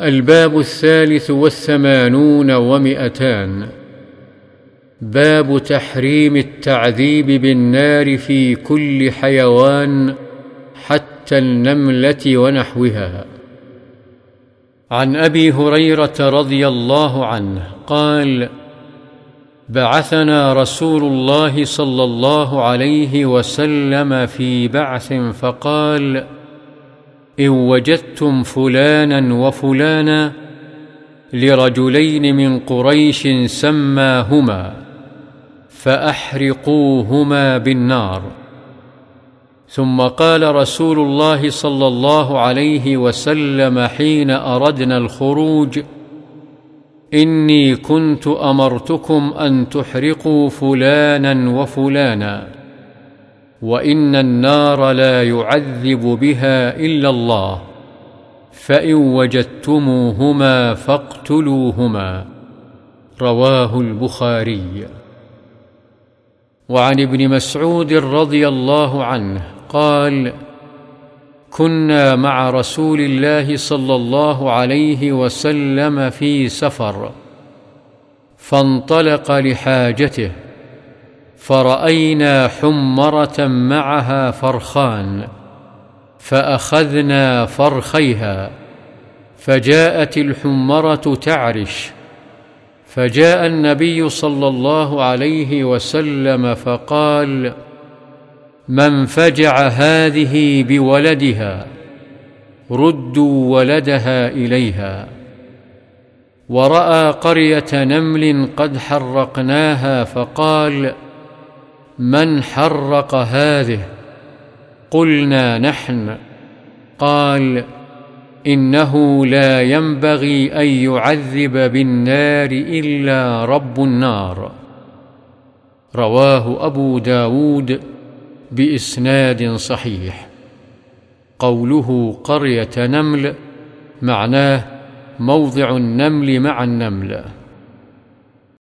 الباب الثالث والثمانون ومئتان. باب تحريم التعذيب بالنار في كل حيوان حتى النملة ونحوها. عن أبي هريرة رضي الله عنه قال بعثنا رسول الله صلى الله عليه وسلم في بعث فقال إن وجدتم فلانا وفلانا لرجلين من قريش سماهما فأحرقوهما بالنار. ثم قال رسول الله صلى الله عليه وسلم حين أردنا الخروج إني كنت أمرتكم أن تحرقوا فلانا وفلانا. وإن النار لا يعذب بها إلا الله فإن وجدتموهما فاقتلوهما. رواه البخاري. وعن ابن مسعود رضي الله عنه قال كنا مع رسول الله صلى الله عليه وسلم في سفر فانطلق لحاجته فرأينا حمرة معها فرخان فأخذنا فرخيها فجاءت الحمرة تعرش فجاء النبي صلى الله عليه وسلم فقال من فجع هذه بولدها ردوا ولدها إليها. ورأى قرية نمل قد حرقناها فقال من حرق هذه؟ قلنا نحن. قال إنه لا ينبغي أن يعذب بالنار إلا رب النار. رواه أبو داود بإسناد صحيح. قوله قرية نمل معناه موضع النمل مع النمل.